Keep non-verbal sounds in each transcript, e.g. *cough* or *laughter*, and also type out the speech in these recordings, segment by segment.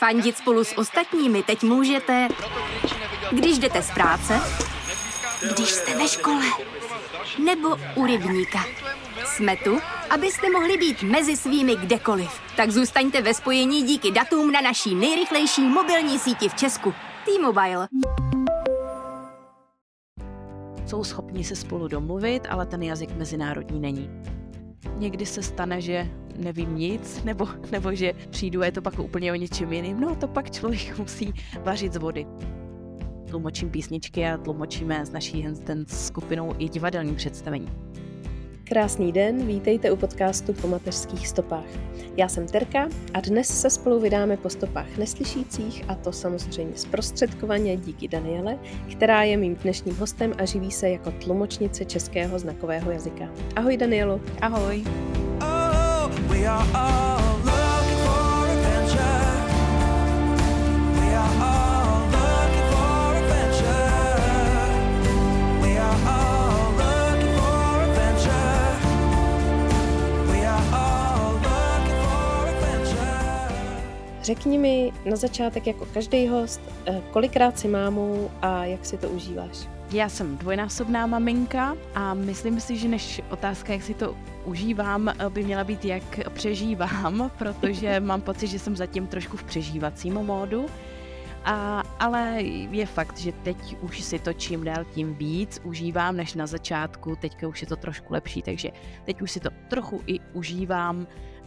Fandit spolu s ostatními teď můžete, když jdete z práce, když jste ve škole, nebo u rybníka. Jsme tu, abyste mohli být mezi svými kdekoliv. Tak zůstaňte ve spojení díky datům na naší nejrychlejší mobilní síti v Česku. T-Mobile. Jsou schopni se spolu domluvit, ale ten jazyk mezinárodní není. Někdy se stane, že nevím nic, nebo, nebo že přijdu a je to pak úplně o něčem jiným, no to pak člověk *laughs* musí vařit z vody. Tlumočím písničky a tlumočíme s naší Handstand skupinou i divadelní představení. Krásný den, vítejte u podcastu Po mateřských stopách. Já jsem Terka a dnes se spolu vydáme po stopách neslyšících a to samozřejmě zprostředkovaně díky Daniele, která je mým dnešním hostem a živí se jako tlumočnice českého znakového jazyka. Ahoj Danielo. Ahoj. Řekni mi na začátek jako každý host, eh, kolikrát si mámou a jak si to užíváš. Já jsem dvojnásobná maminka a myslím si, že než otázka, jak si to užívám, by měla být, jak přežívám, *laughs* protože mám pocit, že jsem zatím trošku v přežívacím módu. A, ale je fakt, že teď už si to čím dál tím víc užívám než na začátku, teďka už je to trošku lepší, takže teď už si to trochu i užívám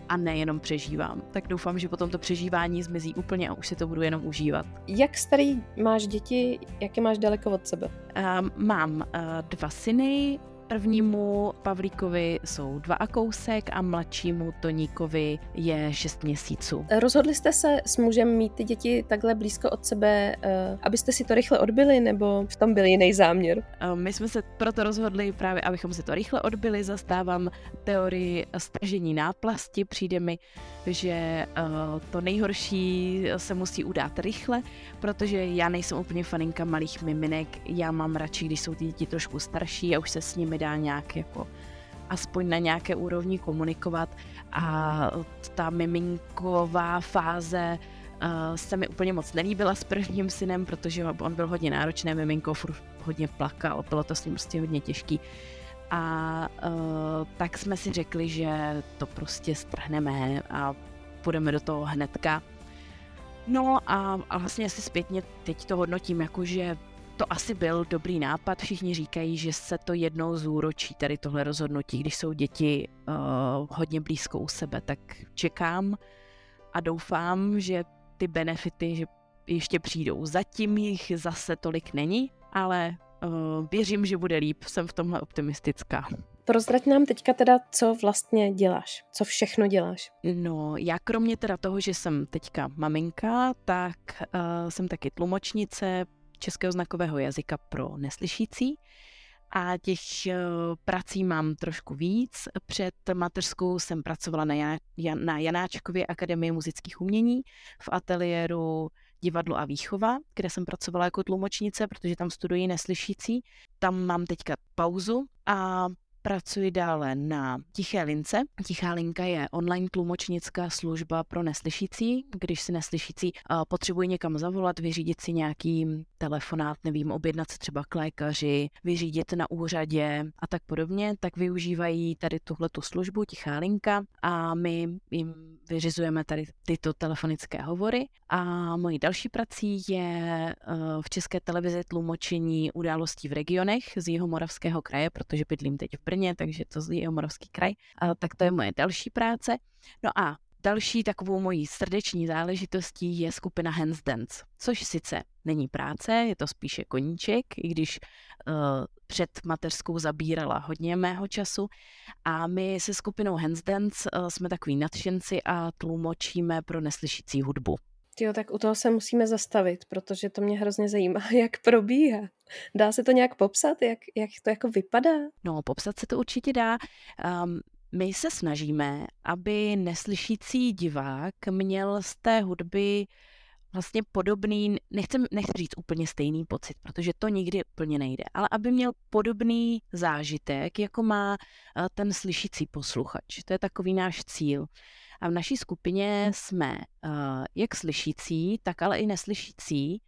a nejenom přežívám. Tak doufám, že potom to přežívání zmizí úplně a už si to budu jenom užívat. Jak starý máš děti, jak je máš daleko od sebe? Um, mám uh, dva syny, prvnímu Pavlíkovi jsou dva a kousek a mladšímu Toníkovi je šest měsíců. Rozhodli jste se s mužem mít ty děti takhle blízko od sebe, eh, abyste si to rychle odbyli, nebo v tom byl jiný záměr? Uh, my jsme se proto rozhodli právě, abychom si to rychle odbyli. Zastávám teorii stažení náplasti. Přijde mi, že uh, to nejhorší se musí udát rychle, protože já nejsem úplně faninka malých miminek. Já mám radši, když jsou ty děti trošku starší a už se s nimi dá nějak jako aspoň na nějaké úrovni komunikovat a ta miminková fáze uh, se mi úplně moc nelíbila s prvním synem, protože on byl hodně náročný, miminko furt hodně plakal, bylo to s ním prostě hodně těžký. A uh, tak jsme si řekli, že to prostě strhneme a půjdeme do toho hnedka. No a, a vlastně si zpětně teď to hodnotím jako, že to asi byl dobrý nápad. Všichni říkají, že se to jednou zúročí, tady tohle rozhodnutí, když jsou děti uh, hodně blízko u sebe, tak čekám a doufám, že ty benefity že ještě přijdou. Zatím jich zase tolik není, ale uh, věřím, že bude líp. Jsem v tomhle optimistická. Prozrať nám teďka teda, co vlastně děláš, co všechno děláš. No, já kromě teda toho, že jsem teďka maminka, tak uh, jsem taky tlumočnice, českého znakového jazyka pro neslyšící. A těch eh, prací mám trošku víc. Před mateřskou jsem pracovala na, Jan, na Janáčkově akademii muzických umění v ateliéru divadlo a výchova, kde jsem pracovala jako tlumočnice, protože tam studují neslyšící. Tam mám teďka pauzu a Pracuji dále na Tiché lince. Tichá linka je online tlumočnická služba pro neslyšící. Když si neslyšící potřebují někam zavolat, vyřídit si nějaký telefonát, nevím, objednat se třeba k lékaři, vyřídit na úřadě a tak podobně, tak využívají tady tuhletu službu Tichá linka a my jim vyřizujeme tady tyto telefonické hovory. A mojí další prací je eh, v České televizi tlumočení událostí v regionech z jeho moravského kraje, protože bydlím teď v Brně, takže to je moravský kraj. A tak to je moje další práce. No a Další takovou mojí srdeční záležitostí je skupina Hands Dance, což sice není práce, je to spíše koníček, i když uh, před mateřskou zabírala hodně mého času. A my se skupinou Hands Dance uh, jsme takový nadšenci a tlumočíme pro neslyšící hudbu. Jo, tak u toho se musíme zastavit, protože to mě hrozně zajímá, *laughs* jak probíhá. Dá se to nějak popsat, jak, jak to jako vypadá? No, popsat se to určitě dá. Um, my se snažíme, aby neslyšící divák měl z té hudby vlastně podobný, nechci, nechci říct úplně stejný pocit, protože to nikdy úplně nejde, ale aby měl podobný zážitek, jako má eh, ten slyšící posluchač. To je takový náš cíl. A v naší skupině jsme uh, jak slyšící, tak ale i neslyšící.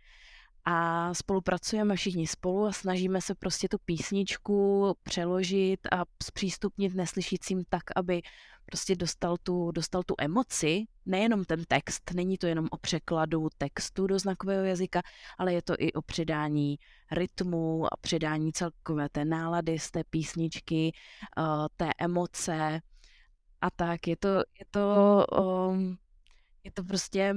A spolupracujeme všichni spolu a snažíme se prostě tu písničku přeložit a zpřístupnit neslyšícím tak, aby prostě dostal tu, dostal tu emoci, nejenom ten text, není to jenom o překladu textu do znakového jazyka, ale je to i o předání rytmu a předání celkové té nálady z té písničky, uh, té emoce a tak. Je to, je to um, je to prostě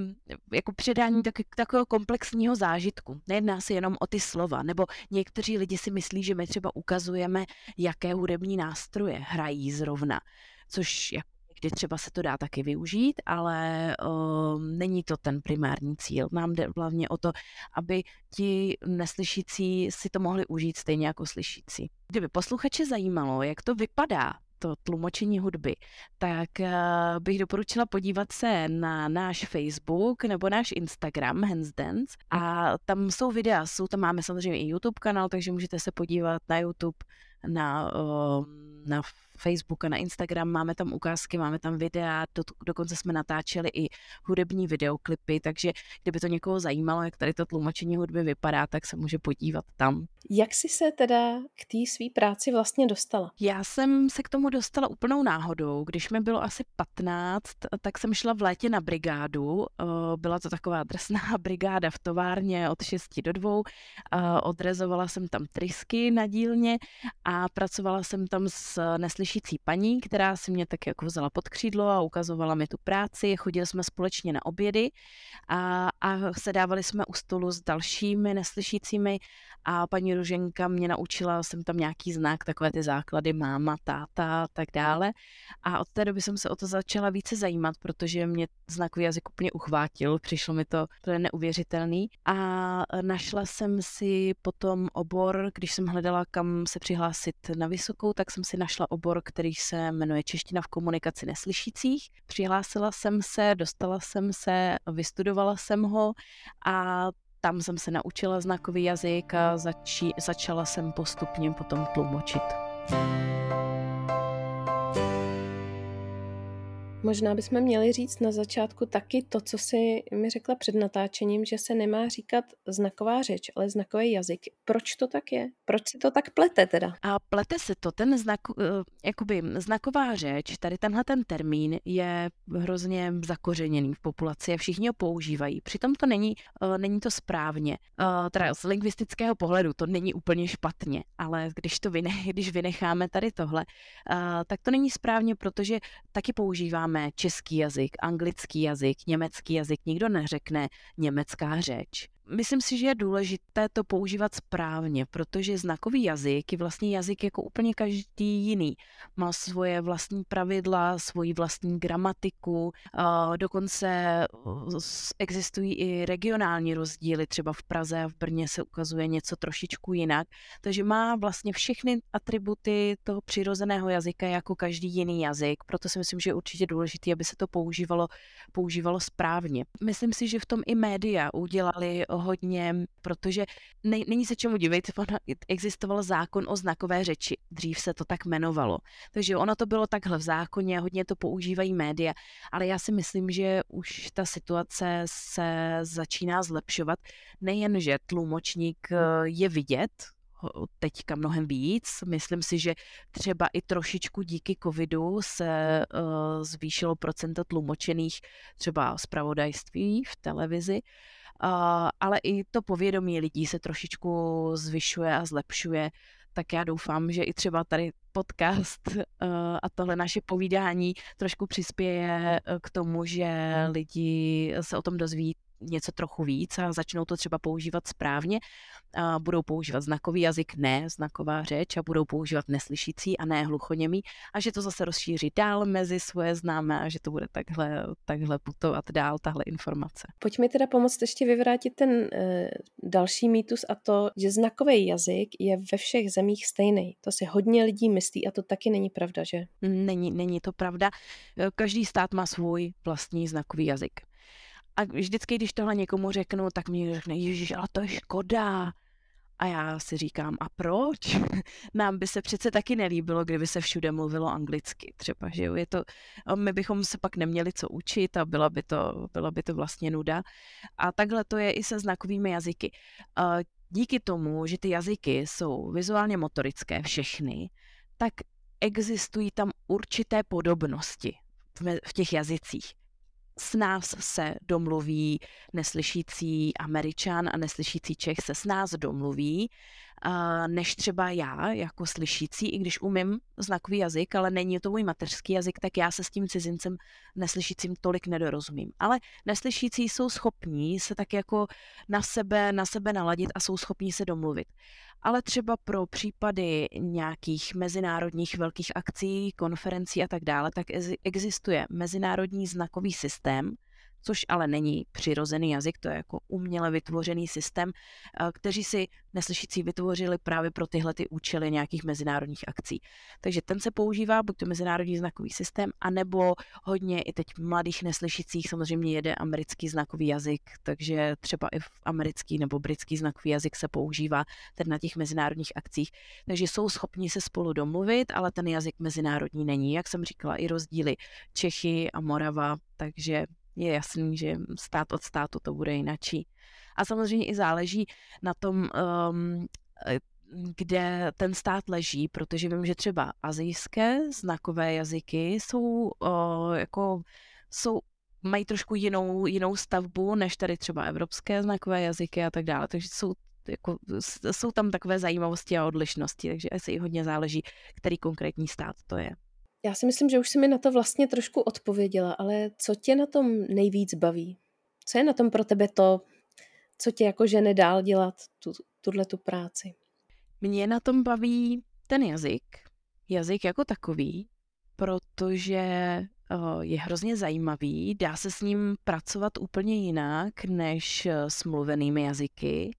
jako předání tak, takového komplexního zážitku. Nejedná se jenom o ty slova, nebo někteří lidi si myslí, že my třeba ukazujeme, jaké hudební nástroje hrají zrovna, což jako kdy třeba se to dá taky využít, ale uh, není to ten primární cíl. Nám jde hlavně o to, aby ti neslyšící si to mohli užít stejně jako slyšící. Kdyby posluchače zajímalo, jak to vypadá to tlumočení hudby, tak uh, bych doporučila podívat se na náš Facebook nebo náš Instagram Hands Dance a tam jsou videa, jsou tam máme samozřejmě i YouTube kanál, takže můžete se podívat na YouTube na, na Facebook a na Instagram, máme tam ukázky, máme tam videa, do, dokonce jsme natáčeli i hudební videoklipy, takže kdyby to někoho zajímalo, jak tady to tlumočení hudby vypadá, tak se může podívat tam. Jak jsi se teda k té své práci vlastně dostala? Já jsem se k tomu dostala úplnou náhodou. Když mi bylo asi 15, tak jsem šla v létě na brigádu. Byla to taková drsná *laughs* brigáda v továrně od 6 do 2. Odrezovala jsem tam trysky na dílně a pracovala jsem tam s neslyšící paní, která si mě tak jako vzala pod křídlo a ukazovala mi tu práci. Chodili jsme společně na obědy a, a sedávali jsme u stolu s dalšími neslyšícími a paní Ruženka mě naučila, jsem tam nějaký znak, takové ty základy, máma, táta a tak dále. A od té doby jsem se o to začala více zajímat, protože mě znakový jazyk úplně uchvátil, přišlo mi to, to je neuvěřitelný. A našla jsem si potom obor, když jsem hledala, kam se přihlásit na vysokou, tak jsem si našla obor, který se jmenuje Čeština v komunikaci neslyšících. Přihlásila jsem se, dostala jsem se, vystudovala jsem ho a tam jsem se naučila znakový jazyk a zači, začala jsem postupně potom tlumočit. Možná bychom měli říct na začátku taky to, co si mi řekla před natáčením, že se nemá říkat znaková řeč, ale znakový jazyk. Proč to tak je? Proč se to tak plete teda? A plete se to, ten znak, eh, jakoby znaková řeč, tady tenhle ten termín je hrozně zakořeněný v populaci a všichni ho používají. Přitom to není, eh, není to správně. Eh, teda z lingvistického pohledu to není úplně špatně, ale když to vyne, *laughs* když vynecháme tady tohle, tak to není správně, protože taky používáme máme český jazyk, anglický jazyk, německý jazyk, nikdo neřekne německá řeč myslím si, že je důležité to používat správně, protože znakový jazyk je vlastně jazyk jako úplně každý jiný. Má svoje vlastní pravidla, svoji vlastní gramatiku, dokonce existují i regionální rozdíly, třeba v Praze a v Brně se ukazuje něco trošičku jinak, takže má vlastně všechny atributy toho přirozeného jazyka jako každý jiný jazyk, proto si myslím, že je určitě důležité, aby se to používalo, používalo správně. Myslím si, že v tom i média udělali hodně, protože ne, není se čemu divit, *laughs* existoval zákon o znakové řeči. Dřív se to tak jmenovalo. Takže ono to bylo takhle v zákoně, hodně to používají média, ale já si myslím, že už ta situace se začíná zlepšovat. Nejen, že tlumočník eh, je vidět, teďka mnohem víc. Myslím si, že třeba i trošičku díky covidu se uh, zvýšilo procento tlumočených třeba zpravodajství v televizi. Ale i to povědomí lidí se trošičku zvyšuje a zlepšuje, tak já doufám, že i třeba tady podcast uh, *laughs* a tohle naše povídání trošku přispěje k tomu, že lidi se o tom dozví něco trochu víc a začnou to třeba používat správně, a budou používat znakový jazyk, ne znaková řeč a budou používat neslyšící a ne hluchoněmý a že to zase rozšíří dál mezi svoje známé a že to bude takhle, takhle putovat dál, tahle informace. Pojď mi teda pomoct ještě vyvrátit ten e, další mýtus a to, že znakový jazyk je ve všech zemích stejný. To si hodně lidí myslí a to taky není pravda, že? Není, není to pravda. Každý stát má svůj vlastní znakový jazyk. A vždycky, když tohle někomu řeknu, tak mi řekne, ježiš, ale to je škoda. A já si říkám, a proč? *laughs* Nám by se přece taky nelíbilo, kdyby se všude mluvilo anglicky třeba, že jo? Je to, my bychom se pak neměli co učit a byla by to, byla by to vlastně nuda. A takhle to je i se znakovými jazyky. Díky tomu, že ty jazyky jsou vizuálně motorické všechny, tak existují tam určité podobnosti v těch jazycích s nás se domluví neslyšící Američan a neslyšící Čech se s nás domluví, než třeba já jako slyšící, i když umím znakový jazyk, ale není to můj mateřský jazyk, tak já se s tím cizincem neslyšícím tolik nedorozumím. Ale neslyšící jsou schopní se tak jako na sebe, na sebe naladit a jsou schopní se domluvit ale třeba pro případy nějakých mezinárodních velkých akcí, konferencí a tak dále, tak existuje mezinárodní znakový systém, což ale není přirozený jazyk, to je jako uměle vytvořený systém, eh, kteří si neslyšící vytvořili právě pro tyhle ty účely nějakých mezinárodních akcí. Takže ten se používá, buď to mezinárodní znakový systém, anebo hodně i teď mladých neslyšících samozřejmě jede americký znakový jazyk, takže třeba i v americký nebo britský znakový jazyk se používá ten na těch mezinárodních akcích. Takže jsou schopni se spolu domluvit, ale ten jazyk mezinárodní není. Jak jsem říkala, i rozdíly Čechy a Morava, takže je jasný, že stát od státu to bude jinačí. A samozřejmě i záleží na tom, um, kde ten stát leží, protože vím, že třeba azijské znakové jazyky jsou uh, jako jsou mají trošku jinou, jinou stavbu než tady třeba evropské znakové jazyky a tak dále, takže jsou jako, jsou tam takové zajímavosti a odlišnosti, takže asi i hodně záleží, který konkrétní stát to je. Já si myslím, že už si mi na to vlastně trošku odpověděla, ale co tě na tom nejvíc baví? Co je na tom pro tebe to, co tě jako žene dál dělat tu, tuhle tu práci? Mě na tom baví ten jazyk, jazyk jako takový, protože je hrozně zajímavý, dá se s ním pracovat úplně jinak než s mluvenými jazyky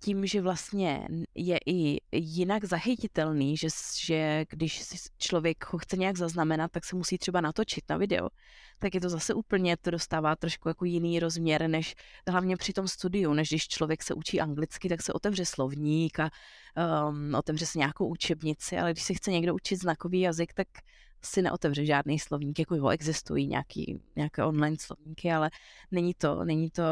tím, že vlastně je i jinak zachytitelný, že, že když člověk ho chce nějak zaznamenat, tak se musí třeba natočit na video, tak je to zase úplně, to dostává trošku jako jiný rozměr, než hlavně při tom studiu, než když člověk se učí anglicky, tak se otevře slovník a um, otevře se nějakou učebnici, ale když se chce někdo učit znakový jazyk, tak si neotevře žádný slovník, jako jo, existují nějaký, nějaké online slovníky, ale není to, není to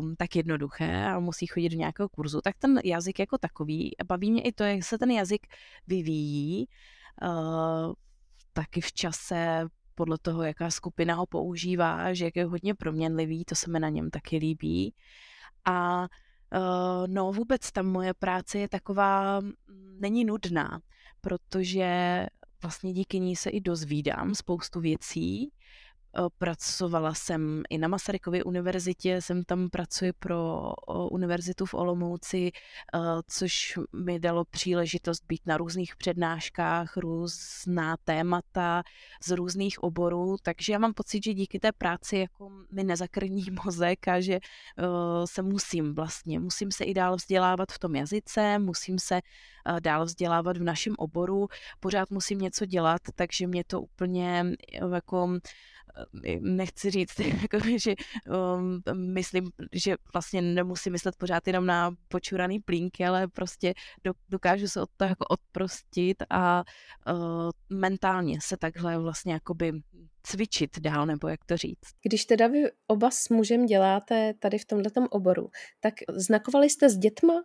um, tak jednoduché a musí chodit do nějakého kurzu. Tak ten jazyk jako takový, baví mě i to, jak se ten jazyk vyvíjí, uh, taky v čase podle toho, jaká skupina ho používá, že jak je hodně proměnlivý, to se mi na něm taky líbí. A uh, no vůbec ta moje práce je taková, není nudná, protože vlastně díky ní se i dozvídám spoustu věcí. Pracovala jsem i na Masarykově univerzitě, jsem tam pracuji pro univerzitu v Olomouci, což mi dalo příležitost být na různých přednáškách, různá témata z různých oborů, takže já mám pocit, že díky té práci jako mi nezakrní *laughs* mozek a že se musím vlastně, musím se i dál vzdělávat v tom jazyce, musím se dál vzdělávat v našem oboru, pořád musím něco dělat, takže mě to úplně jako nechci říct, *laughs* jako, že um, myslím, že vlastně nemusím myslet pořád jenom na počuraný plínky, ale prostě dokážu se od toho jako odprostit a uh, mentálně se takhle vlastně jakoby cvičit dál, nebo jak to říct. Když teda vy oba s mužem děláte tady v tomhle oboru, tak znakovali jste s dětma? Uh,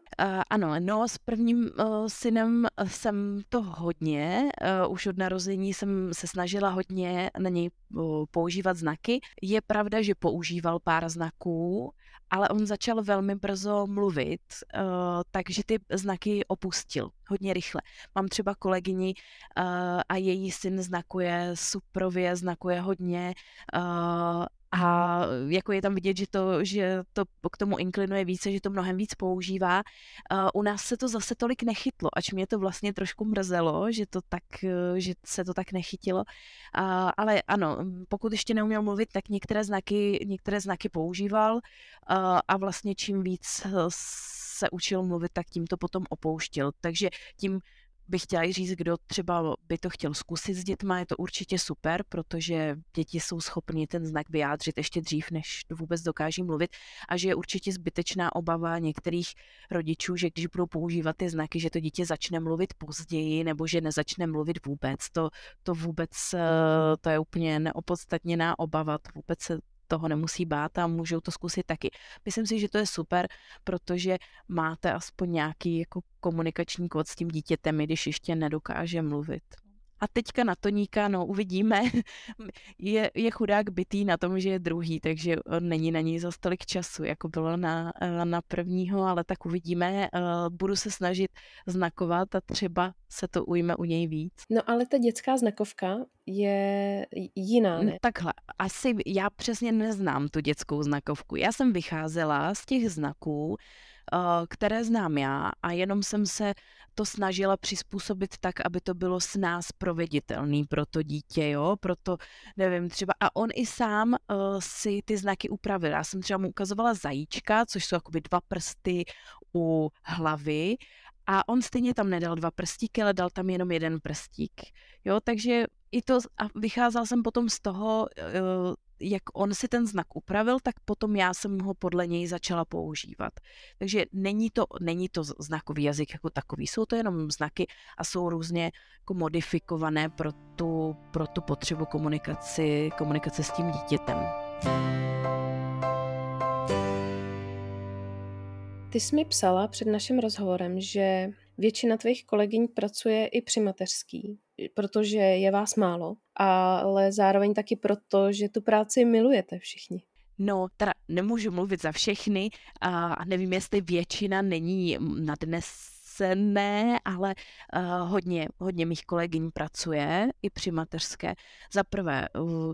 ano, no s prvním uh, synem jsem to hodně, uh, už od narození jsem se snažila hodně na něj uh, používat znaky. Je pravda, že používal pár znaků, ale on začal velmi brzo mluvit, uh, takže ty znaky opustil hodně rychle. Mám třeba kolegyni uh, a její syn znakuje suprově, znakuje hodně uh, a jako je tam vidět, že to, že to k tomu inklinuje více, že to mnohem víc používá. Uh, u nás se to zase tolik nechytlo, ač mě to vlastně trošku mrzelo, že, to tak, že se to tak nechytilo. Uh, ale ano, pokud ještě neuměl mluvit, tak některé znaky, některé znaky používal uh, a vlastně čím víc se učil mluvit, tak tím to potom opouštěl. Takže tím bych chtěla říct, kdo třeba by to chtěl zkusit s dětma, je to určitě super, protože děti jsou schopni ten znak vyjádřit ještě dřív, než vůbec dokáží mluvit a že je určitě zbytečná obava některých rodičů, že když budou používat ty znaky, že to dítě začne mluvit později nebo že nezačne mluvit vůbec. To, to vůbec, eh, to je úplně neopodstatněná obava, to vůbec se toho nemusí bát a můžou to zkusit taky. Myslím si, že to je super, protože máte aspoň nějaký jako komunikační kód s tím dítětem, i když ještě nedokáže mluvit. A teďka na Toníka, no uvidíme, *laughs* je, je chudák bytý na tom, že je druhý, takže není na něj za tolik času, jako bylo na, na prvního, ale tak uvidíme. Eh, budu se snažit znakovat a třeba se to ujme u něj víc. No ale ta dětská znakovka je jiná, ne? Takhle, asi já přesně neznám tu dětskou znakovku. Já jsem vycházela z těch znaků, Eh, které znám já a jenom jsem se to snažila přizpůsobit tak, aby to bylo s nás proveditelný pro to dítě, jo, proto nevím, třeba a on i sám uh, si ty znaky upravil. Já jsem třeba mu ukazovala zajíčka, což jsou jakoby dva prsty u hlavy a on stejně tam nedal dva prstíky, ale dal tam jenom jeden prstík. Jo, takže i to, a vycházel jsem potom z toho, uh, jak on si ten znak upravil, tak potom já jsem ho podle něj začala používat. Takže není to, není to znakový jazyk jako takový, jsou to jenom znaky a jsou různě jako modifikované pro tu, pro tu potřebu komunikaci, komunikace s tím dítětem. Ty jsi mi psala před naším rozhovorem, že většina tvých kolegyň pracuje i při mateřský, protože je vás málo, ale zároveň taky proto, že tu práci milujete všichni. No, teda nemůžu mluvit za všechny a nevím, jestli většina není na dnes ne, ale uh, hodně, hodně mých kolegyň pracuje i při mateřské. Za prvé, uh,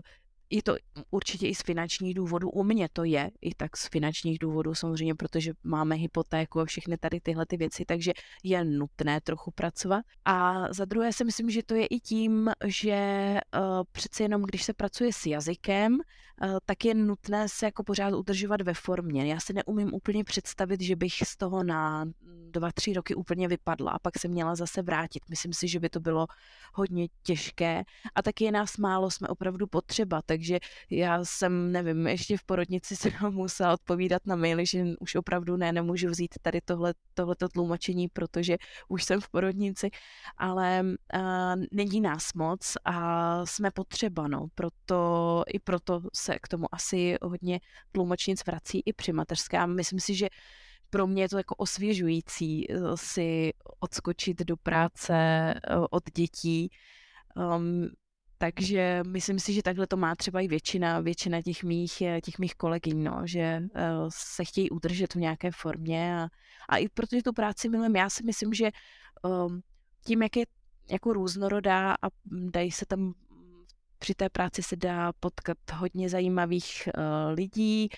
je to určitě i z finančních důvodů. U mě to je i tak z finančních důvodů, samozřejmě, protože máme hypotéku a všechny tady tyhle ty věci, takže je nutné trochu pracovat. A za druhé si myslím, že to je i tím, že uh, přece jenom, když se pracuje s jazykem, tak je nutné se jako pořád udržovat ve formě. Já si neumím úplně představit, že bych z toho na dva, tři roky úplně vypadla a pak se měla zase vrátit. Myslím si, že by to bylo hodně těžké a taky je nás málo, jsme opravdu potřeba, takže já jsem, nevím, ještě v porodnici se *laughs* musela odpovídat na maily, že už opravdu ne, nemůžu vzít tady tohle, tohleto tlumočení, protože už jsem v porodnici, ale uh, není nás moc a jsme potřeba, no, proto, i proto se k tomu asi hodně tlumočnic vrací i při mateřské a myslím si, že pro mě je to jako osvěžující eh, si odskočit do práce eh, od dětí. Um, takže myslím si, že takhle to má třeba i většina, většina těch mých, eh, těch mých kolegyň, no, že se chtějí udržet v nějaké formě a, a i protože tu práci milujem, já si myslím, že um, tím, jak je jako různorodá a dají se tam při té práci se dá potkat hodně zajímavých uh, lidí,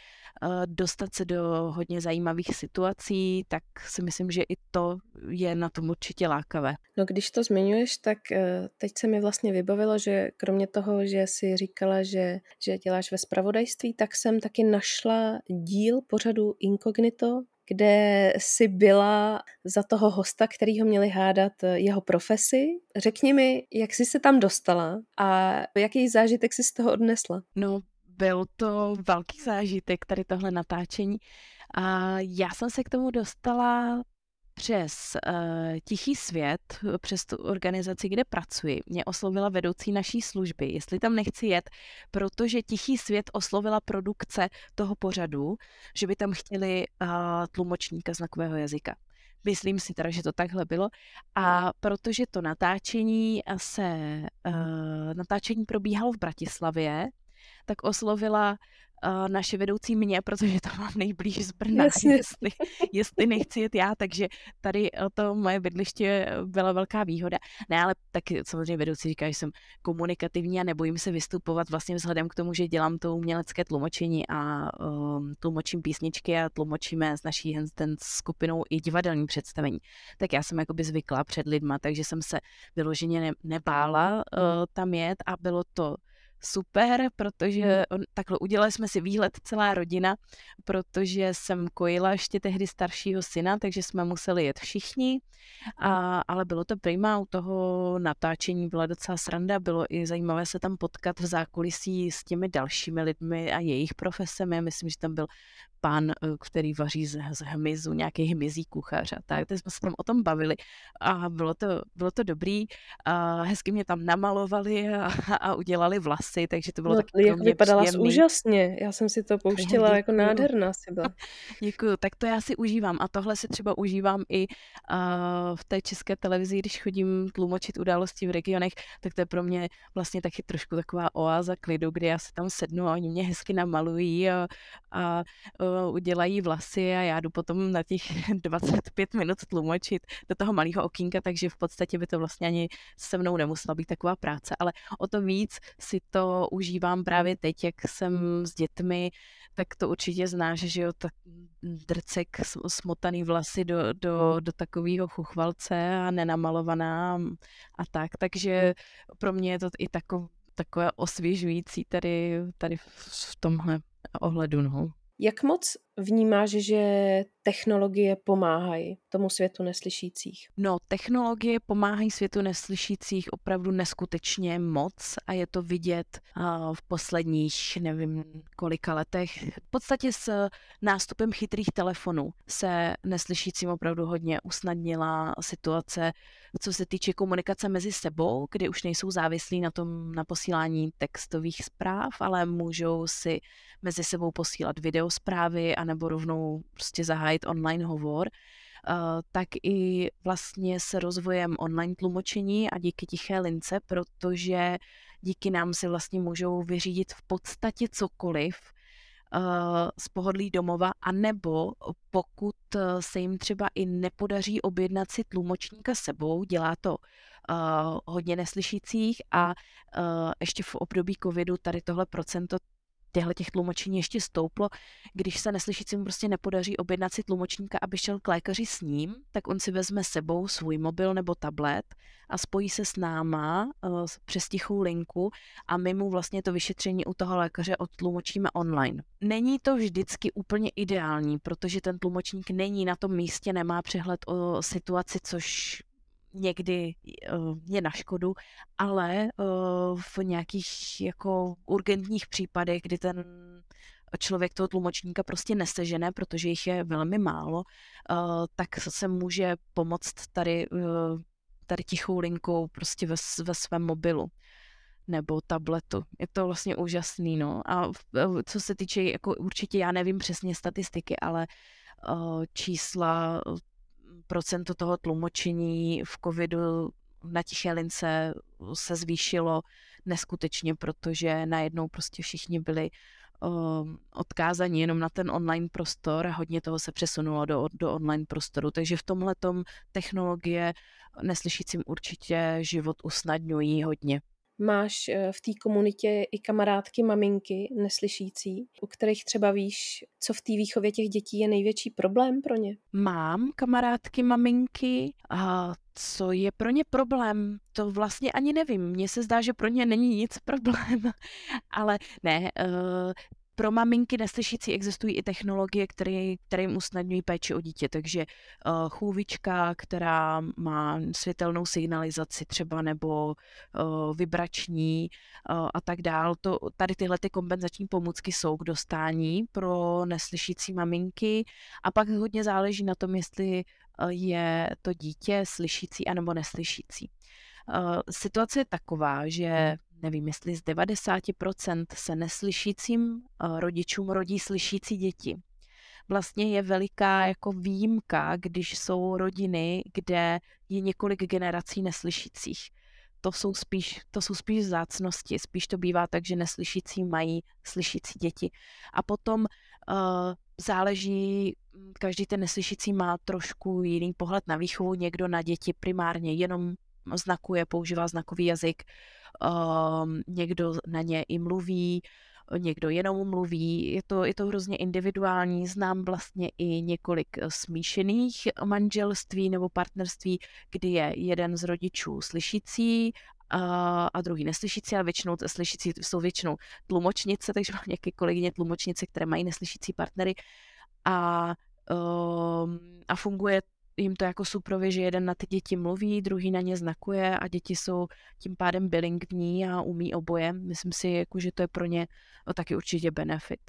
uh, dostat se do hodně zajímavých situací, tak si myslím, že i to je na tom určitě lákavé. No když to zmiňuješ, tak uh, teď se mi vlastně vybavilo, že kromě toho, že si říkala, že, že děláš ve spravodajství, tak jsem taky našla díl pořadu Incognito, kde si byla za toho hosta, který ho měli hádat eh, jeho profesi. Řekni mi, jak jsi se tam dostala a jaký zážitek jsi z toho odnesla? No, byl to velký zážitek, tady tohle natáčení. A já jsem se k tomu dostala přes uh, Tichý svět, přes tu organizaci, kde pracuji, mě oslovila vedoucí naší služby, jestli tam nechci jet, protože Tichý svět oslovila produkce toho pořadu, že by tam chtěli uh, tlumočníka znakového jazyka. Myslím si teda, že to takhle bylo. A protože to natáčení se, uh, natáčení probíhalo v Bratislavě, tak oslovila uh, naše vedoucí mě, protože to mám nejblíž z Brna, jestli, jestli nechci jet já, takže tady eh, to moje bydliště byla velká výhoda. Ne, ale tak samozřejmě vedoucí říká, že jsem komunikativní a nebojím se vystupovat vlastně vzhledem k tomu, že dělám to umělecké tlumočení a um, tlumočím písničky a tlumočíme s naší ten skupinou i divadelní představení. Tak já jsem jakoby zvykla před lidma, takže jsem se vyloženě ne, nebála uh, tam jet a bylo to super, protože on, takhle udělali jsme si výhled celá rodina, protože jsem kojila ještě tehdy staršího syna, takže jsme museli jet všichni, a, ale bylo to prima, u toho natáčení byla docela sranda, bylo i zajímavé se tam potkat v zákulisí s těmi dalšími lidmi a jejich profesemi, myslím, že tam byl pán, eh, který vaří z, z hmyzu, nějaký hmyzí kuchař a tak, tak jsme se tam o tom bavili a bylo to, bylo to dobrý, a hezky mě tam namalovali a, a udělali vlasy, takže to bylo No, jak pro vypadala příjemný. úžasně. Já jsem si to pouštěla, jako děkuju. nádherná si byla. *laughs* Děkuju, tak to já si užívám a tohle si třeba užívám i uh, v té české televizi, když chodím tlumočit události v regionech, tak to je pro mě vlastně taky trošku taková oáza klidu, kdy já se tam sednu a oni mě hezky namalují a, a uh, udělají vlasy a já jdu potom na těch *laughs* 25 minut tlumočit do toho malého okýnka, takže v podstatě by to vlastně ani se mnou nemusela být taková práce, ale o to víc si to užívám právě teď, jak jsem s dětmi, tak to určitě znáš, že jo, tak drcek, smotaný vlasy do, do, do takového chuchvalce a nenamalovaná a tak, takže pro mě je to i takov, takové osvěžující tady, tady v tomhle ohledu, no. Jak moc vnímáš, že technologie pomáhají tomu světu neslyšících? No, technologie pomáhají světu neslyšících opravdu neskutečně moc a je to vidět uh, v posledních, nevím, kolika letech. V podstatě s nástupem chytrých telefonů se neslyšícím opravdu hodně usnadnila situace, co se týče komunikace mezi sebou, kdy už nejsou závislí na tom, na posílání textových zpráv, ale můžou si mezi sebou posílat videosprávy anebo rovnou prostě zahájit online hovor. Uh, tak i vlastně s rozvojem online tlumočení a díky tiché lince, protože díky nám si vlastně můžou vyřídit v podstatě cokoliv uh, z pohodlí domova, anebo pokud uh, se jim třeba i nepodaří objednat si tlumočníka sebou, dělá to hodně neslyšících a ještě v období covidu tady tohle procento těchto těch tlumočení ještě stouplo, když se neslyšícímu prostě nepodaří objednat si tlumočníka, aby šel k lékaři s ním, tak on si vezme sebou svůj mobil nebo tablet a spojí se s náma uh, přes tichou linku a my mu vlastně to vyšetření u toho lékaře odtlumočíme online. Není to vždycky úplně ideální, protože ten tlumočník není na tom místě, nemá přehled o situaci, což někdy je na škodu, ale uh, v nějakých jako urgentních případech, kdy ten člověk toho tlumočníka prostě nesežené, protože jich je velmi málo, uh, tak se může pomoct tady, tady tichou linkou prostě ve, ve svém mobilu nebo tabletu. Je to vlastně úžasný, no. A co se týče, jako určitě já nevím přesně statistiky, ale čísla procento toho tlumočení v covidu na tiché lince se zvýšilo neskutečně, protože najednou prostě všichni byli um, odkázaní jenom na ten online prostor a hodně toho se přesunulo do, do online prostoru. Takže v tomhle technologie neslyšícím určitě život usnadňují hodně. Máš eh, v té komunitě i kamarádky, maminky neslyšící, u kterých třeba víš, co v té výchově těch dětí je největší problém pro ně? Mám kamarádky, maminky a co je pro ně problém, to vlastně ani nevím. Mně se zdá, že pro ně není nic problém, *laughs* ale ne, uh, pro maminky neslyšící existují i technologie, které, které jim usnadňují péči o dítě, takže uh, chůvička, která má světelnou signalizaci třeba nebo uh, vibrační uh, a tak dál. To, tady tyhle ty kompenzační pomůcky jsou k dostání pro neslyšící maminky a pak hodně záleží na tom, jestli je to dítě slyšící anebo neslyšící. Uh, situace je taková, že nevím, jestli z 90% se neslyšícím uh, rodičům rodí slyšící děti. Vlastně je veliká jako výjimka, když jsou rodiny, kde je několik generací neslyšících. To jsou spíš, to jsou spíš zácnosti, spíš to bývá tak, že neslyšící mají slyšící děti. A potom uh, záleží, každý ten neslyšící má trošku jiný pohled na výchovu, někdo na děti primárně jenom znakuje, používá znakový jazyk, um, někdo na ně i mluví, někdo jenom mluví, je to, je to hrozně individuální, znám vlastně i několik smíšených manželství nebo partnerství, kdy je jeden z rodičů slyšící a, a druhý neslyšící, ale většinou slyšící jsou většinou tlumočnice, takže mám nějaké kolegyně tlumočnice, které mají neslyšící partnery. A, um, a funguje jim to jako suprově, že jeden na ty děti mluví, druhý na ně znakuje a děti jsou tím pádem bilingvní a umí oboje. Myslím si, jako, že to je pro ně taky určitě benefit.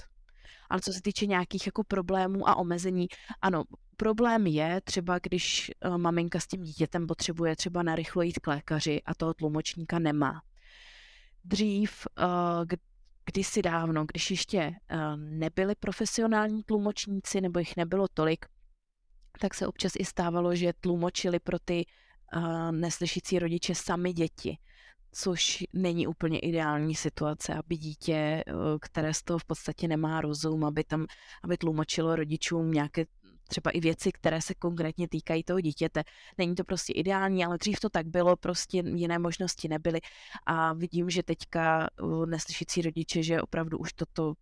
Ale co se týče nějakých jako problémů a omezení, ano, problém je třeba, když uh, maminka s tím dítětem potřebuje třeba narychlo jít k lékaři a toho tlumočníka nemá. Dřív, uh, kdysi dávno, když ještě uh, nebyli profesionální tlumočníci nebo jich nebylo tolik, tak se občas i stávalo, že tlumočili pro ty uh, neslyšící rodiče sami děti, což není úplně ideální situace, aby dítě, uh, které z toho v podstatě nemá rozum, aby tam, aby tlumočilo rodičům nějaké třeba i věci, které se konkrétně týkají toho dítěte. Není to prostě ideální, ale dřív to tak bylo, prostě jiné možnosti nebyly a vidím, že teďka neslyšící rodiče, že opravdu už toto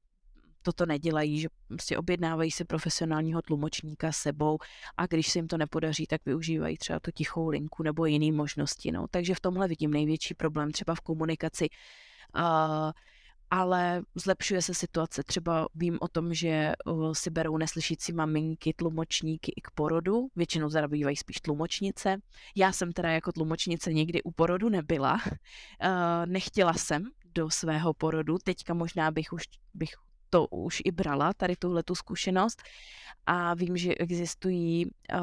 toto nedělají, že prostě objednávají si profesionálního tlumočníka sebou a když se jim to nepodaří, tak využívají třeba tu tichou linku nebo jiné možnosti. No. Takže v tomhle vidím největší problém třeba v komunikaci. Uh, ale zlepšuje se situace. Třeba vím o tom, že si berou neslyšící maminky tlumočníky i k porodu, většinou zabývají spíš tlumočnice. Já jsem teda jako tlumočnice nikdy u porodu nebyla, *laughs* nechtěla jsem do svého porodu, teďka možná bych už bych to už i brala, tady tuhle tu zkušenost. A vím, že existují uh,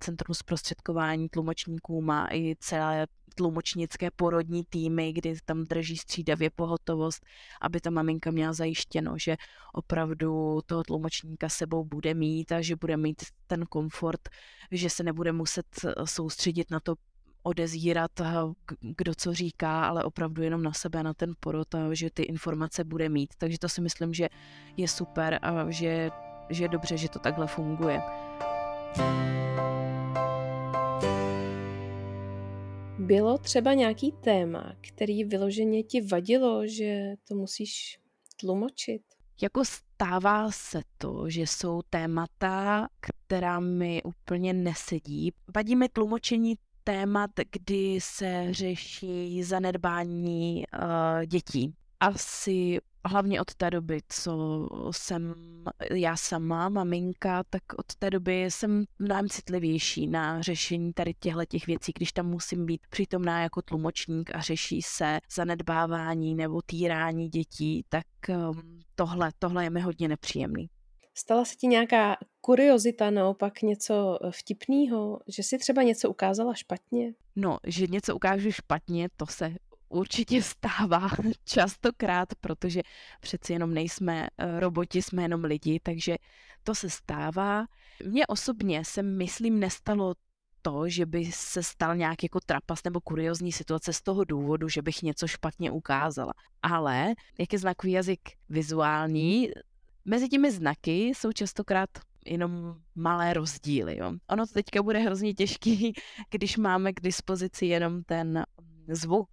Centrum zprostředkování tlumočníků, má i celé tlumočnické porodní týmy, kdy tam drží střídavě pohotovost, aby ta maminka měla zajištěno, že opravdu toho tlumočníka sebou bude mít a že bude mít ten komfort, že se nebude muset soustředit na to odezírat, kdo co říká, ale opravdu jenom na sebe, na ten porod a že ty informace bude mít. Takže to si myslím, že je super a že, že je dobře, že to takhle funguje. Bylo třeba nějaký téma, který vyloženě ti vadilo, že to musíš tlumočit? Jako stává se to, že jsou témata, která mi úplně nesedí. Vadí mi tlumočení témat, kdy se řeší zanedbání uh, dětí. Asi hlavně od té doby, co jsem já sama, maminka, tak od té doby jsem mnohem citlivější na řešení tady těchto těch věcí, když tam musím být přítomná jako tlumočník a řeší se zanedbávání nebo týrání dětí, tak um, tohle, tohle je mi hodně nepříjemný. Stala se ti nějaká kuriozita, naopak něco eh, vtipného, že si třeba něco ukázala špatně? No, že něco ukážu špatně, to se určitě *laughs* stává častokrát, protože přeci jenom nejsme eh, roboti, jsme jenom lidi, takže to se stává. Mně osobně se, myslím, nestalo to, že by se stal nějak jako trapas nebo kuriozní situace z toho důvodu, že bych něco špatně ukázala. Ale jak je znakový jazyk vizuální, Mezi těmi znaky jsou častokrát jenom malé rozdíly. Jo. Ono to teďka bude hrozně těžký, *laughs* když máme k dispozici jenom ten zvuk,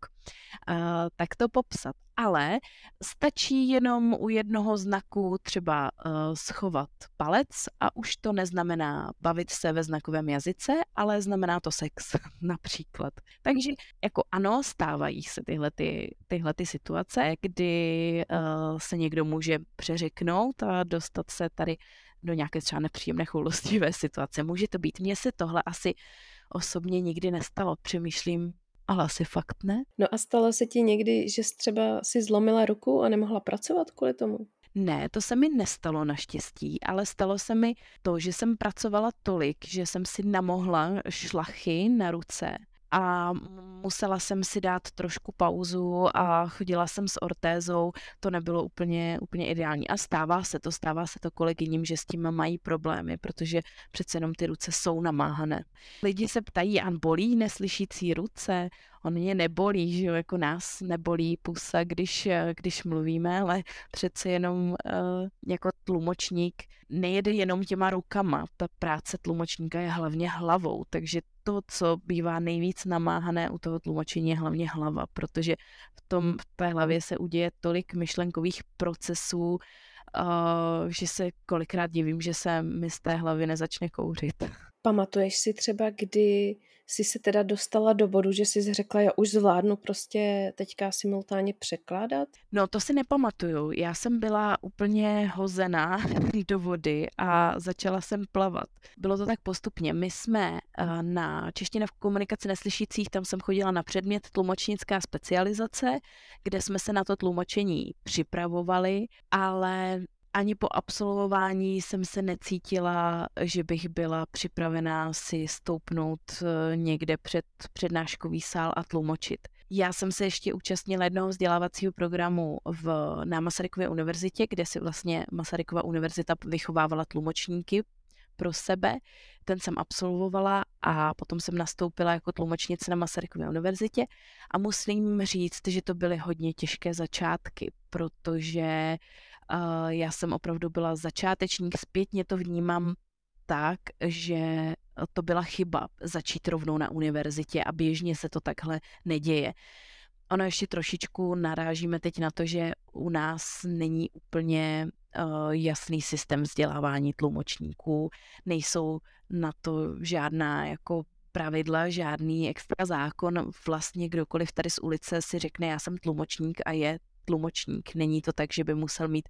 uh, tak to popsat. Ale stačí jenom u jednoho znaku třeba uh, schovat palec a už to neznamená bavit se ve znakovém jazyce, ale znamená to sex *laughs* například. Takže jako ano, stávají se tyhle, ty, tyhle ty situace, kdy uh, se někdo může přeřeknout a dostat se tady do nějaké třeba nepříjemné choulostivé situace. Může to být. Mně se tohle asi osobně nikdy nestalo. Přemýšlím, ale asi fakt ne. No a stalo se ti někdy, že jsi třeba si zlomila ruku a nemohla pracovat kvůli tomu? Ne, to se mi nestalo naštěstí, ale stalo se mi to, že jsem pracovala tolik, že jsem si namohla šlachy na ruce a musela jsem si dát trošku pauzu a chodila jsem s ortézou, to nebylo úplně, úplně ideální. A stává se to, stává se to kolegyním, že s tím mají problémy, protože přece jenom ty ruce jsou namáhané. Lidi se ptají, a bolí neslyšící ruce? On mě nebolí, že jo, jako nás nebolí pusa, když, když mluvíme, ale přece jenom uh, jako tlumočník nejede jenom těma rukama. Ta práce tlumočníka je hlavně hlavou, takže to, co bývá nejvíc namáhané u toho tlumočení, je hlavně hlava, protože v, tom, v té hlavě se uděje tolik myšlenkových procesů, uh, že se kolikrát divím, že se mi z té hlavy nezačne kouřit. Pamatuješ si třeba, kdy jsi se teda dostala do bodu, že jsi řekla, já už zvládnu prostě teďka simultánně překládat? No to si nepamatuju. Já jsem byla úplně hozená *laughs* do vody a začala jsem plavat. Bylo to tak postupně. My jsme eh, na čeština v komunikaci neslyšících, tam jsem chodila na předmět tlumočnická specializace, kde jsme se na to tlumočení připravovali, ale ani po absolvování jsem se necítila, že bych byla připravená si stoupnout eh, někde před přednáškový sál a tlumočit. Já jsem se ještě účastnila jednoho vzdělávacího programu v, na Masarykově univerzitě, kde si vlastně Masarykova univerzita vychovávala tlumočníky pro sebe. Ten jsem absolvovala a potom jsem nastoupila jako tlumočnice na Masarykově univerzitě a musím říct, že to byly hodně těžké začátky, protože já jsem opravdu byla začátečník, zpětně to vnímám tak, že to byla chyba začít rovnou na univerzitě a běžně se to takhle neděje. Ono ještě trošičku narážíme teď na to, že u nás není úplně uh, jasný systém vzdělávání tlumočníků, nejsou na to žádná jako pravidla, žádný extra zákon. Vlastně kdokoliv tady z ulice si řekne, já jsem tlumočník a je tlumočník. Není to tak, že by musel mít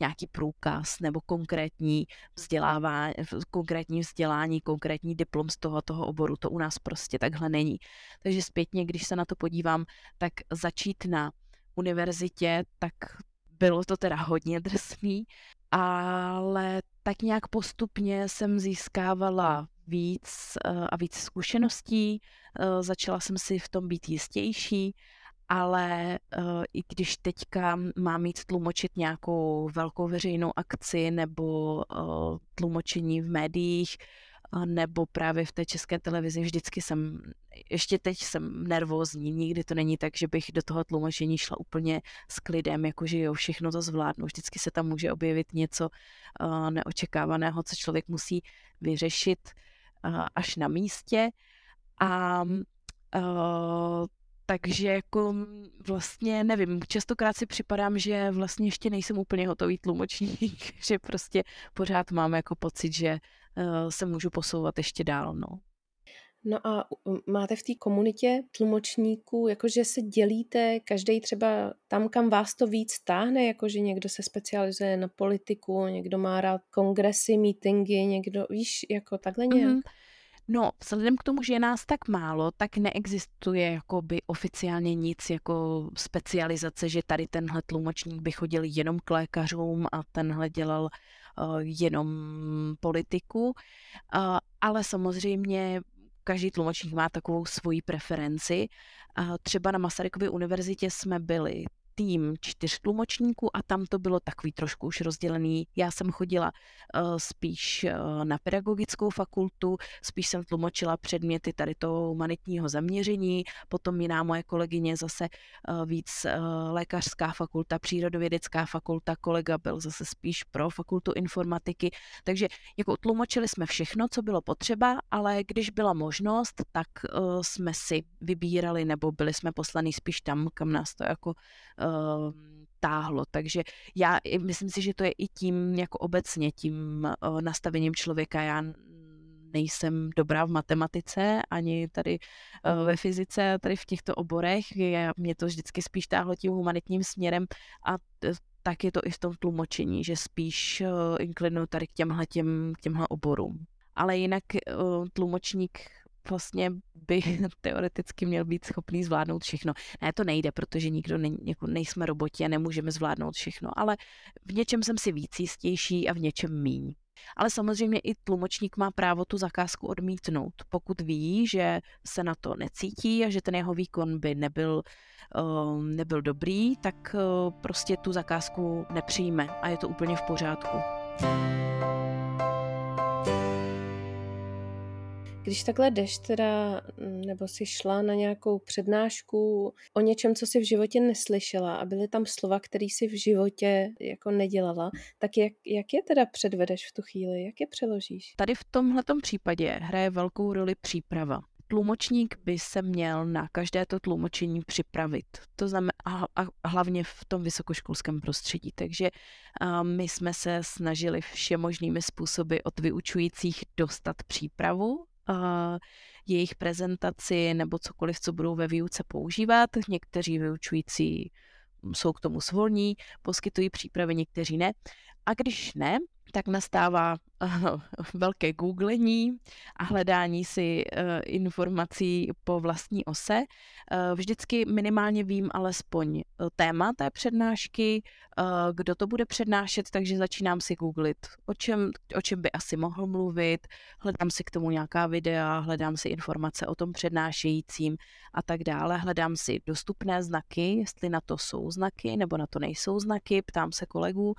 nějaký průkaz nebo konkrétní vzdělávání, konkrétní vzdělání, konkrétní diplom z toho, toho oboru. To u nás prostě takhle není. Takže zpětně, když se na to podívám, tak začít na univerzitě, tak bylo to teda hodně drsný, ale tak nějak postupně jsem získávala víc eh, a víc zkušeností, eh, začala jsem si v tom být jistější ale uh, i když teďka mám mít tlumočit nějakou velkou veřejnou akci nebo uh, tlumočení v médiích, uh, nebo právě v té české televizi, vždycky jsem, ještě teď jsem nervózní, nikdy to není tak, že bych do toho tlumočení šla úplně s klidem, jakože jo, všechno to zvládnu, vždycky se tam může objevit něco neočekávaného, co člověk musí vyřešit až na místě. A takže jako vlastně nevím, častokrát si připadám, že vlastně ještě nejsem úplně hotový tlumočník, *laughs* že prostě pořád mám jako pocit, že uh, se můžu posouvat ještě dál, no. No a máte v té komunitě tlumočníků, jakože se dělíte, každý třeba tam, kam vás to víc táhne, jakože někdo se specializuje na politiku, někdo má rád kongresy, meetingy, někdo, víš, jako takhle nějak? Mm-hmm. No, vzhledem k tomu, že je nás tak málo, tak neexistuje jakoby oficiálně nic jako specializace, že tady tenhle tlumočník by chodil jenom k lékařům a tenhle dělal uh, jenom politiku. Uh, ale samozřejmě každý tlumočník má takovou svoji preferenci. Uh, třeba na Masarykově univerzitě jsme byli tým čtyř tlumočníků a tam to bylo takový trošku už rozdělený. Já jsem chodila uh, spíš uh, na pedagogickou fakultu, spíš jsem tlumočila předměty tady toho humanitního zaměření, potom jiná moje kolegyně zase uh, víc lékařská fakulta, přírodovědecká fakulta, kolega byl zase spíš pro fakultu informatiky, takže jako tlumočili jsme všechno, co bylo potřeba, ale když byla možnost, tak jsme si vybírali nebo byli jsme poslaní spíš tam, kam nás to jako uh, táhlo. Takže já myslím si, že to je i tím jako obecně, tím uh, nastavením člověka. Já nejsem dobrá v matematice, ani tady uh, ve fyzice, tady v těchto oborech. Já, mě to vždycky spíš táhlo tím humanitním směrem a tak je to i v tom tlumočení, že spíš inklinuju tady k těmhle, těm, k těmhle oborům. Ale jinak tlumočník vlastně by *laughs* teoreticky měl být schopný zvládnout všechno. Ne, to nejde, protože nikdo není, jako nejsme roboti a nemůžeme zvládnout všechno, ale v něčem jsem si víc jistější a v něčem míň. Ale samozřejmě i tlumočník má právo tu zakázku odmítnout. Pokud ví, že se na to necítí a že ten jeho výkon by nebyl, uh, nebyl dobrý, tak uh, prostě tu zakázku nepřijme a je to úplně v pořádku. Když takhle jdeš teda, mm, nebo si šla na nějakou přednášku o něčem, co si v životě neslyšela a byly tam slova, které si v životě jako nedělala, tak jak, jak je teda předvedeš v tu chvíli? Jak je přeložíš? Tady v tomhle případě hraje velkou roli příprava. tlumočník by se měl na každé to tlumočení připravit. To znamená, a, hlavně v tom vysokoškolském prostředí. Takže my jsme se snažili všemožnými způsoby od vyučujících dostat přípravu, jejich prezentaci nebo cokoliv, co budou ve výuce používat. Někteří vyučující jsou k tomu svolní, poskytují přípravy, někteří ne. A když ne, tak nastává uh, velké googlení a hledání si uh, informací po vlastní ose. Uh, vždycky minimálně vím alespoň téma té přednášky, kdo to bude přednášet, takže začínám si googlit, o čem, o čem by asi mohl mluvit, hledám si k tomu nějaká videa, hledám si informace o tom přednášejícím a tak dále. Hledám si dostupné znaky, jestli na to jsou znaky nebo na to nejsou znaky, ptám se kolegů. Uh,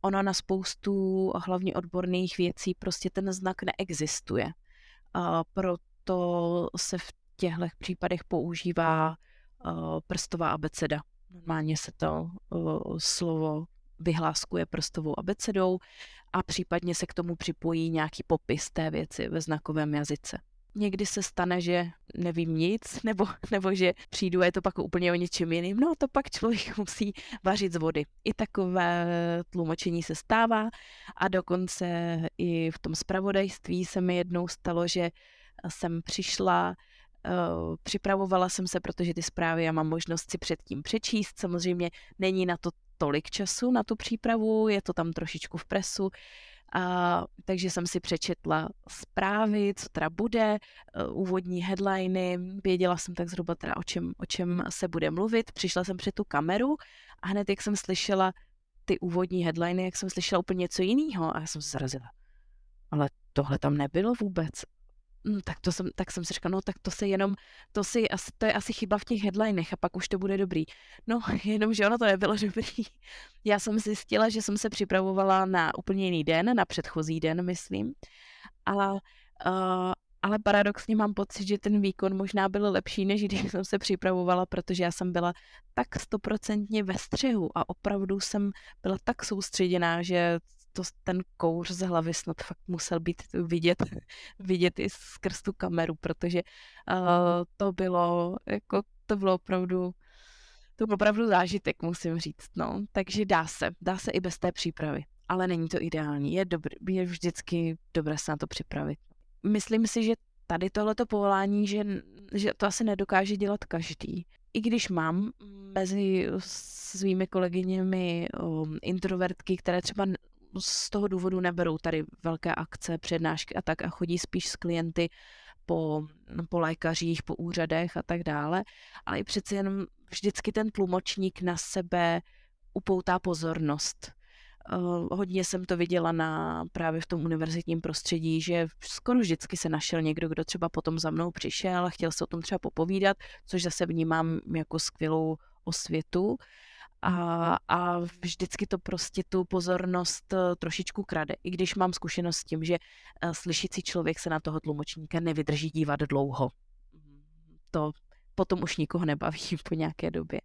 ono na spoustu hlavně odborných věcí prostě ten znak neexistuje. Proto se v těchto případech používá prstová abeceda. Normálně se to slovo vyhláskuje prstovou abecedou a případně se k tomu připojí nějaký popis té věci ve znakovém jazyce někdy se stane, že nevím nic, *laughs* nebo, nebo že přijdu a je to pak úplně o něčem jiným, no to pak člověk *laughs* musí vařit z vody. I takové tlumočení se stává a dokonce i v tom spravodajství se mi jednou stalo, že jsem přišla Uh, připravovala jsem se, protože ty zprávy já mám možnost si předtím přečíst. Samozřejmě není na to tolik času, na tu přípravu, je to tam trošičku v presu, a, takže jsem si přečetla zprávy, co teda bude, uh, úvodní headliny, věděla jsem tak zhruba teda o čem, o čem se bude mluvit. Přišla jsem před tu kameru a hned jak jsem slyšela ty úvodní headliny, jak jsem slyšela úplně něco jiného a já jsem se zarazila. Ale tohle tam nebylo vůbec. Hm, tak, to jsem, tak jsem si říkala, no tak to se jenom, to, si, to je asi chyba v těch headlinech a pak už to bude dobrý. No, *laughs* jenom, že ono to nebylo *laughs* dobrý. Já jsem zjistila, že jsem se připravovala na úplně jiný den, na předchozí den, myslím. A, uh, ale paradoxně mám pocit, že ten výkon možná byl lepší, než když jsem se připravovala, protože já jsem byla tak stoprocentně ve střehu a opravdu jsem byla tak soustředěná, že to, ten kouř z hlavy snad fakt musel být vidět, *laughs* vidět i skrz tu kameru, protože uh, to bylo, jako, to bylo opravdu, to byl opravdu zážitek, musím říct, no. Takže dá se, dá se i bez té přípravy, ale není to ideální. Je, dobrý, je vždycky dobré se na to připravit. Myslím si, že tady tohleto povolání, že, že to asi nedokáže dělat každý. I když mám mezi svými kolegyněmi um, introvertky, které třeba z toho důvodu neberou tady velké akce, přednášky a tak a chodí spíš s klienty po, po lékařích, po úřadech a tak dále, ale i přeci jenom vždycky ten tlumočník na sebe upoutá pozornost. Uh, hodně jsem to viděla na právě v tom univerzitním prostředí, že skoro vždycky se našel někdo, kdo třeba potom za mnou přišel a chtěl se o tom třeba popovídat, což zase vnímám jako skvělou osvětu a, a vždycky to prostě tu pozornost eh, trošičku krade. I když mám zkušenost s tím, že eh, slyšící člověk se na toho tlumočníka nevydrží dívat dlouho. To potom už nikoho nebaví *laughs* po nějaké době.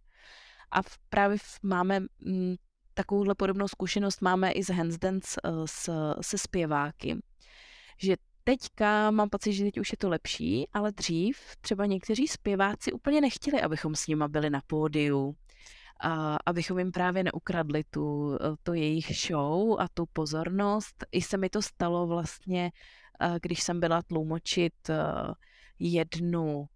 A právě máme mm, takovouhle podobnou zkušenost máme i z Hands Dance eh, s, se zpěváky. Že teďka mám pocit, že teď už je to lepší, ale dřív třeba někteří zpěváci úplně nechtěli, abychom s nima byli na pódiu, a abychom jim právě neukradli tu, eh, tu jejich show a tu pozornost. I se mi to stalo vlastně, eh, když jsem byla tlumočit eh, jednu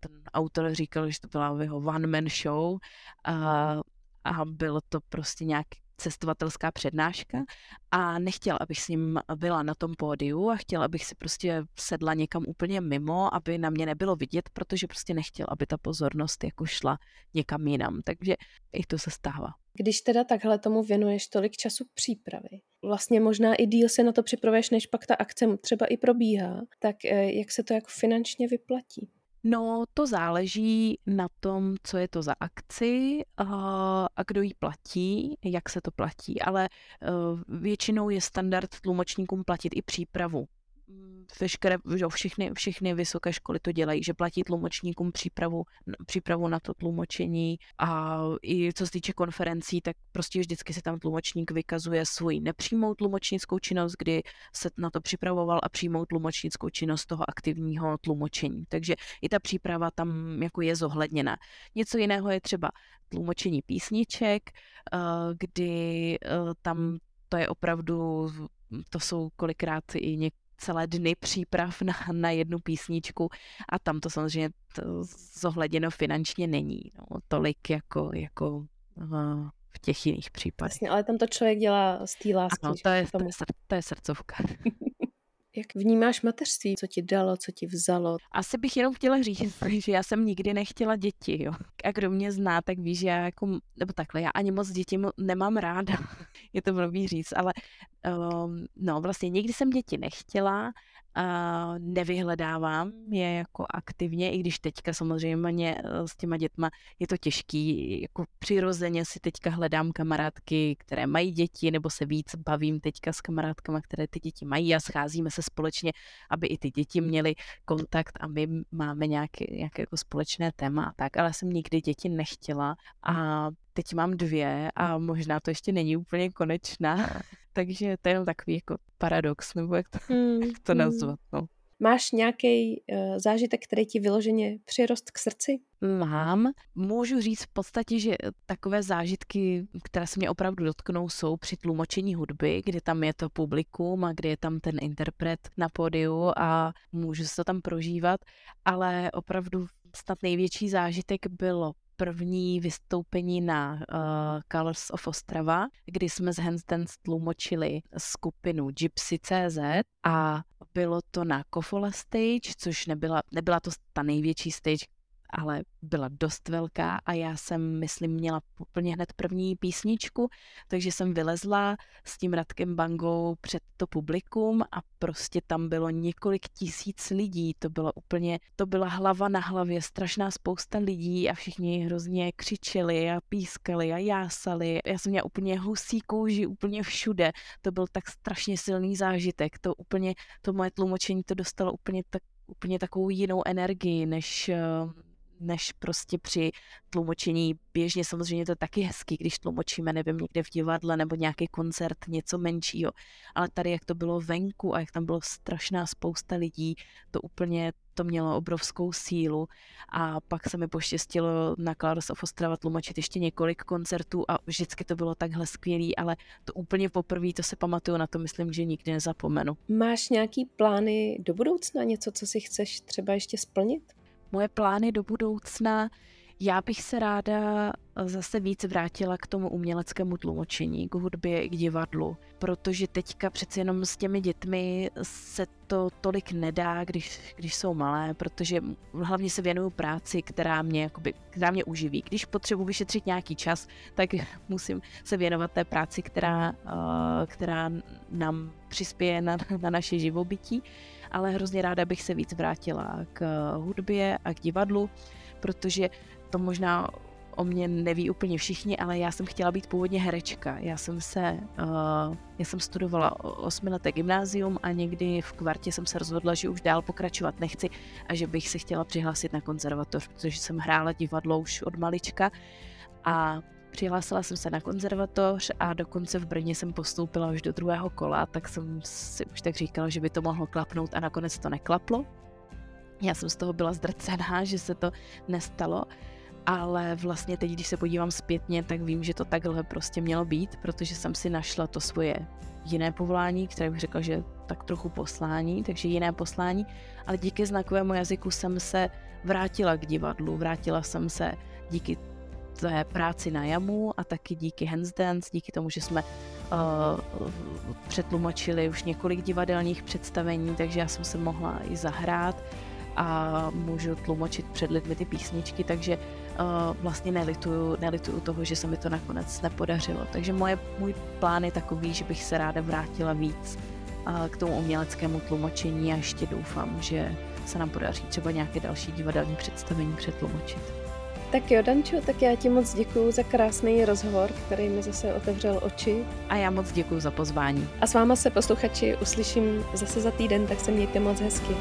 ten autor říkal, že to byla jeho one-man show a, a bylo to prostě nějak cestovatelská přednáška a nechtěl, abych s ním byla na tom pódiu a chtěl, abych si prostě sedla někam úplně mimo, aby na mě nebylo vidět, protože prostě nechtěl, aby ta pozornost jako šla někam jinam. Takže i to se stává. Když teda takhle tomu věnuješ tolik času přípravy, vlastně možná i díl se na to připravuješ, než pak ta akce třeba i probíhá, tak eh, jak se to jako finančně vyplatí? No, to záleží na tom, co je to za akci a, a kdo ji platí, jak se to platí, ale uh, většinou je standard tlumočníkům platit i přípravu. Veškeré, že všechny, všechny vysoké školy to dělají, že platí tlumočníkům přípravu, přípravu na to tlumočení a i co se týče konferencí, tak prostě vždycky se tam tlumočník vykazuje svůj nepřímou tlumočnickou činnost, kdy se na to připravoval a přímou tlumočnickou činnost toho aktivního tlumočení. Takže i ta příprava tam jako je zohledněna. Něco jiného je třeba tlumočení písniček, eh, kdy eh, tam to je opravdu, to jsou kolikrát i něk, celé dny příprav na, na jednu písničku a tam to samozřejmě to zohleděno finančně není. No, tolik jako, jako uh, v těch jiných případech. Jasně, ale tam to člověk dělá z té lásky. Ano, to je, to je, to je srdcovka. *laughs* Jak vnímáš mateřství? Co ti dalo, co ti vzalo? Asi bych jenom chtěla říct, *laughs* že já jsem nikdy nechtěla děti, jo. A kdo mě zná, tak ví, že já jako, nebo takhle, já ani moc děti nemám ráda. *laughs* Je to blbý říct, ale um, no vlastně nikdy jsem děti nechtěla uh, nevyhledávám je jako aktivně, i když teďka samozřejmě eh, s těma dětma je to těžký, jako přirozeně si teďka hledám kamarádky, které mají děti, nebo se víc bavím teďka s kamarádkama, které ty děti mají a scházíme se společně, aby i ty děti měly kontakt a my máme nějaké, nějaké jako společné téma a tak, ale jsem nikdy děti nechtěla a teď mám dvě a možná to ještě není úplně konečná, *laughs* takže to je jenom takový jako paradox, nebo jak to, mm, jak to nazvat. No. Máš nějaký uh, zážitek, který ti vyloženě přirost k srdci? Mám. Můžu říct v podstatě, že takové zážitky, které se mě opravdu dotknou, jsou při tlumočení hudby, kde tam je to publikum a kde je tam ten interpret na pódiu a můžu se to tam prožívat, ale opravdu snad největší zážitek bylo první vystoupení na uh, Colors of Ostrava, kdy jsme z Hands Dance tlumočili skupinu Gypsy CZ a bylo to na Kofola Stage, což nebyla, nebyla to ta největší stage, ale byla dost velká a já jsem, myslím, měla úplně hned první písničku, takže jsem vylezla s tím Radkem Bangou před to publikum a prostě tam bylo několik tisíc lidí, to bylo úplně, to byla hlava na hlavě, strašná spousta lidí a všichni hrozně křičeli a pískali a jásali. Já jsem měla úplně husí kouži úplně všude, to byl tak strašně silný zážitek, to úplně, to moje tlumočení to dostalo úplně tak úplně takovou jinou energii, než než prostě při tlumočení. Běžně samozřejmě to je taky hezký, když tlumočíme, nevím, někde v divadle nebo nějaký koncert, něco menšího. Ale tady, jak to bylo venku a jak tam bylo strašná spousta lidí, to úplně to mělo obrovskou sílu a pak se mi poštěstilo na Claros of Ostrava tlumočit ještě několik koncertů a vždycky to bylo takhle skvělý, ale to úplně poprvé, to se pamatuju na to, myslím, že nikdy nezapomenu. Máš nějaký plány do budoucna, něco, co si chceš třeba ještě splnit? Moje plány do budoucna, já bych se ráda zase víc vrátila k tomu uměleckému tlumočení, k hudbě, k divadlu, protože teďka přece jenom s těmi dětmi se to tolik nedá, když, když jsou malé, protože hlavně se věnuju práci, která mě, jakoby, která mě uživí. Když potřebuji vyšetřit nějaký čas, tak *laughs* musím se věnovat té práci, která, která nám přispěje na, na naše živobytí ale hrozně ráda bych se víc vrátila k hudbě a k divadlu, protože to možná o mě neví úplně všichni, ale já jsem chtěla být původně herečka. Já jsem se, uh, já jsem studovala osmileté gymnázium a někdy v kvartě jsem se rozhodla, že už dál pokračovat nechci a že bych se chtěla přihlásit na konzervatoř, protože jsem hrála divadlo už od malička a Přihlásila jsem se na konzervatoř a dokonce v Brně jsem postoupila už do druhého kola, tak jsem si už tak říkala, že by to mohlo klapnout a nakonec to neklaplo. Já jsem z toho byla zdrcená, *laughs* že se to nestalo, ale vlastně teď, když se podívám zpětně, tak vím, že to takhle prostě mělo být, protože jsem si našla to svoje jiné povolání, které bych řekla, že tak trochu poslání, takže jiné poslání, ale díky znakovému jazyku jsem se vrátila k divadlu, vrátila jsem se díky té práci na jamu a taky díky Hands Dance, díky tomu, že jsme uh, přetlumočili už několik divadelních představení, takže já jsem se mohla i zahrát a můžu tlumočit před lidmi ty písničky, takže uh, vlastně nelituju, nelituju toho, že se mi to nakonec nepodařilo. Takže moje, můj plán je takový, že bych se ráda vrátila víc uh, k tomu uměleckému tlumočení a ještě doufám, že se nám podaří třeba nějaké další divadelní představení přetlumočit. Tak jo, Dančo, tak já ti moc děkuji za krásný rozhovor, který mi zase otevřel oči. A já moc děkuji za pozvání. A s váma se posluchači uslyším zase za týden, tak se mějte moc hezky.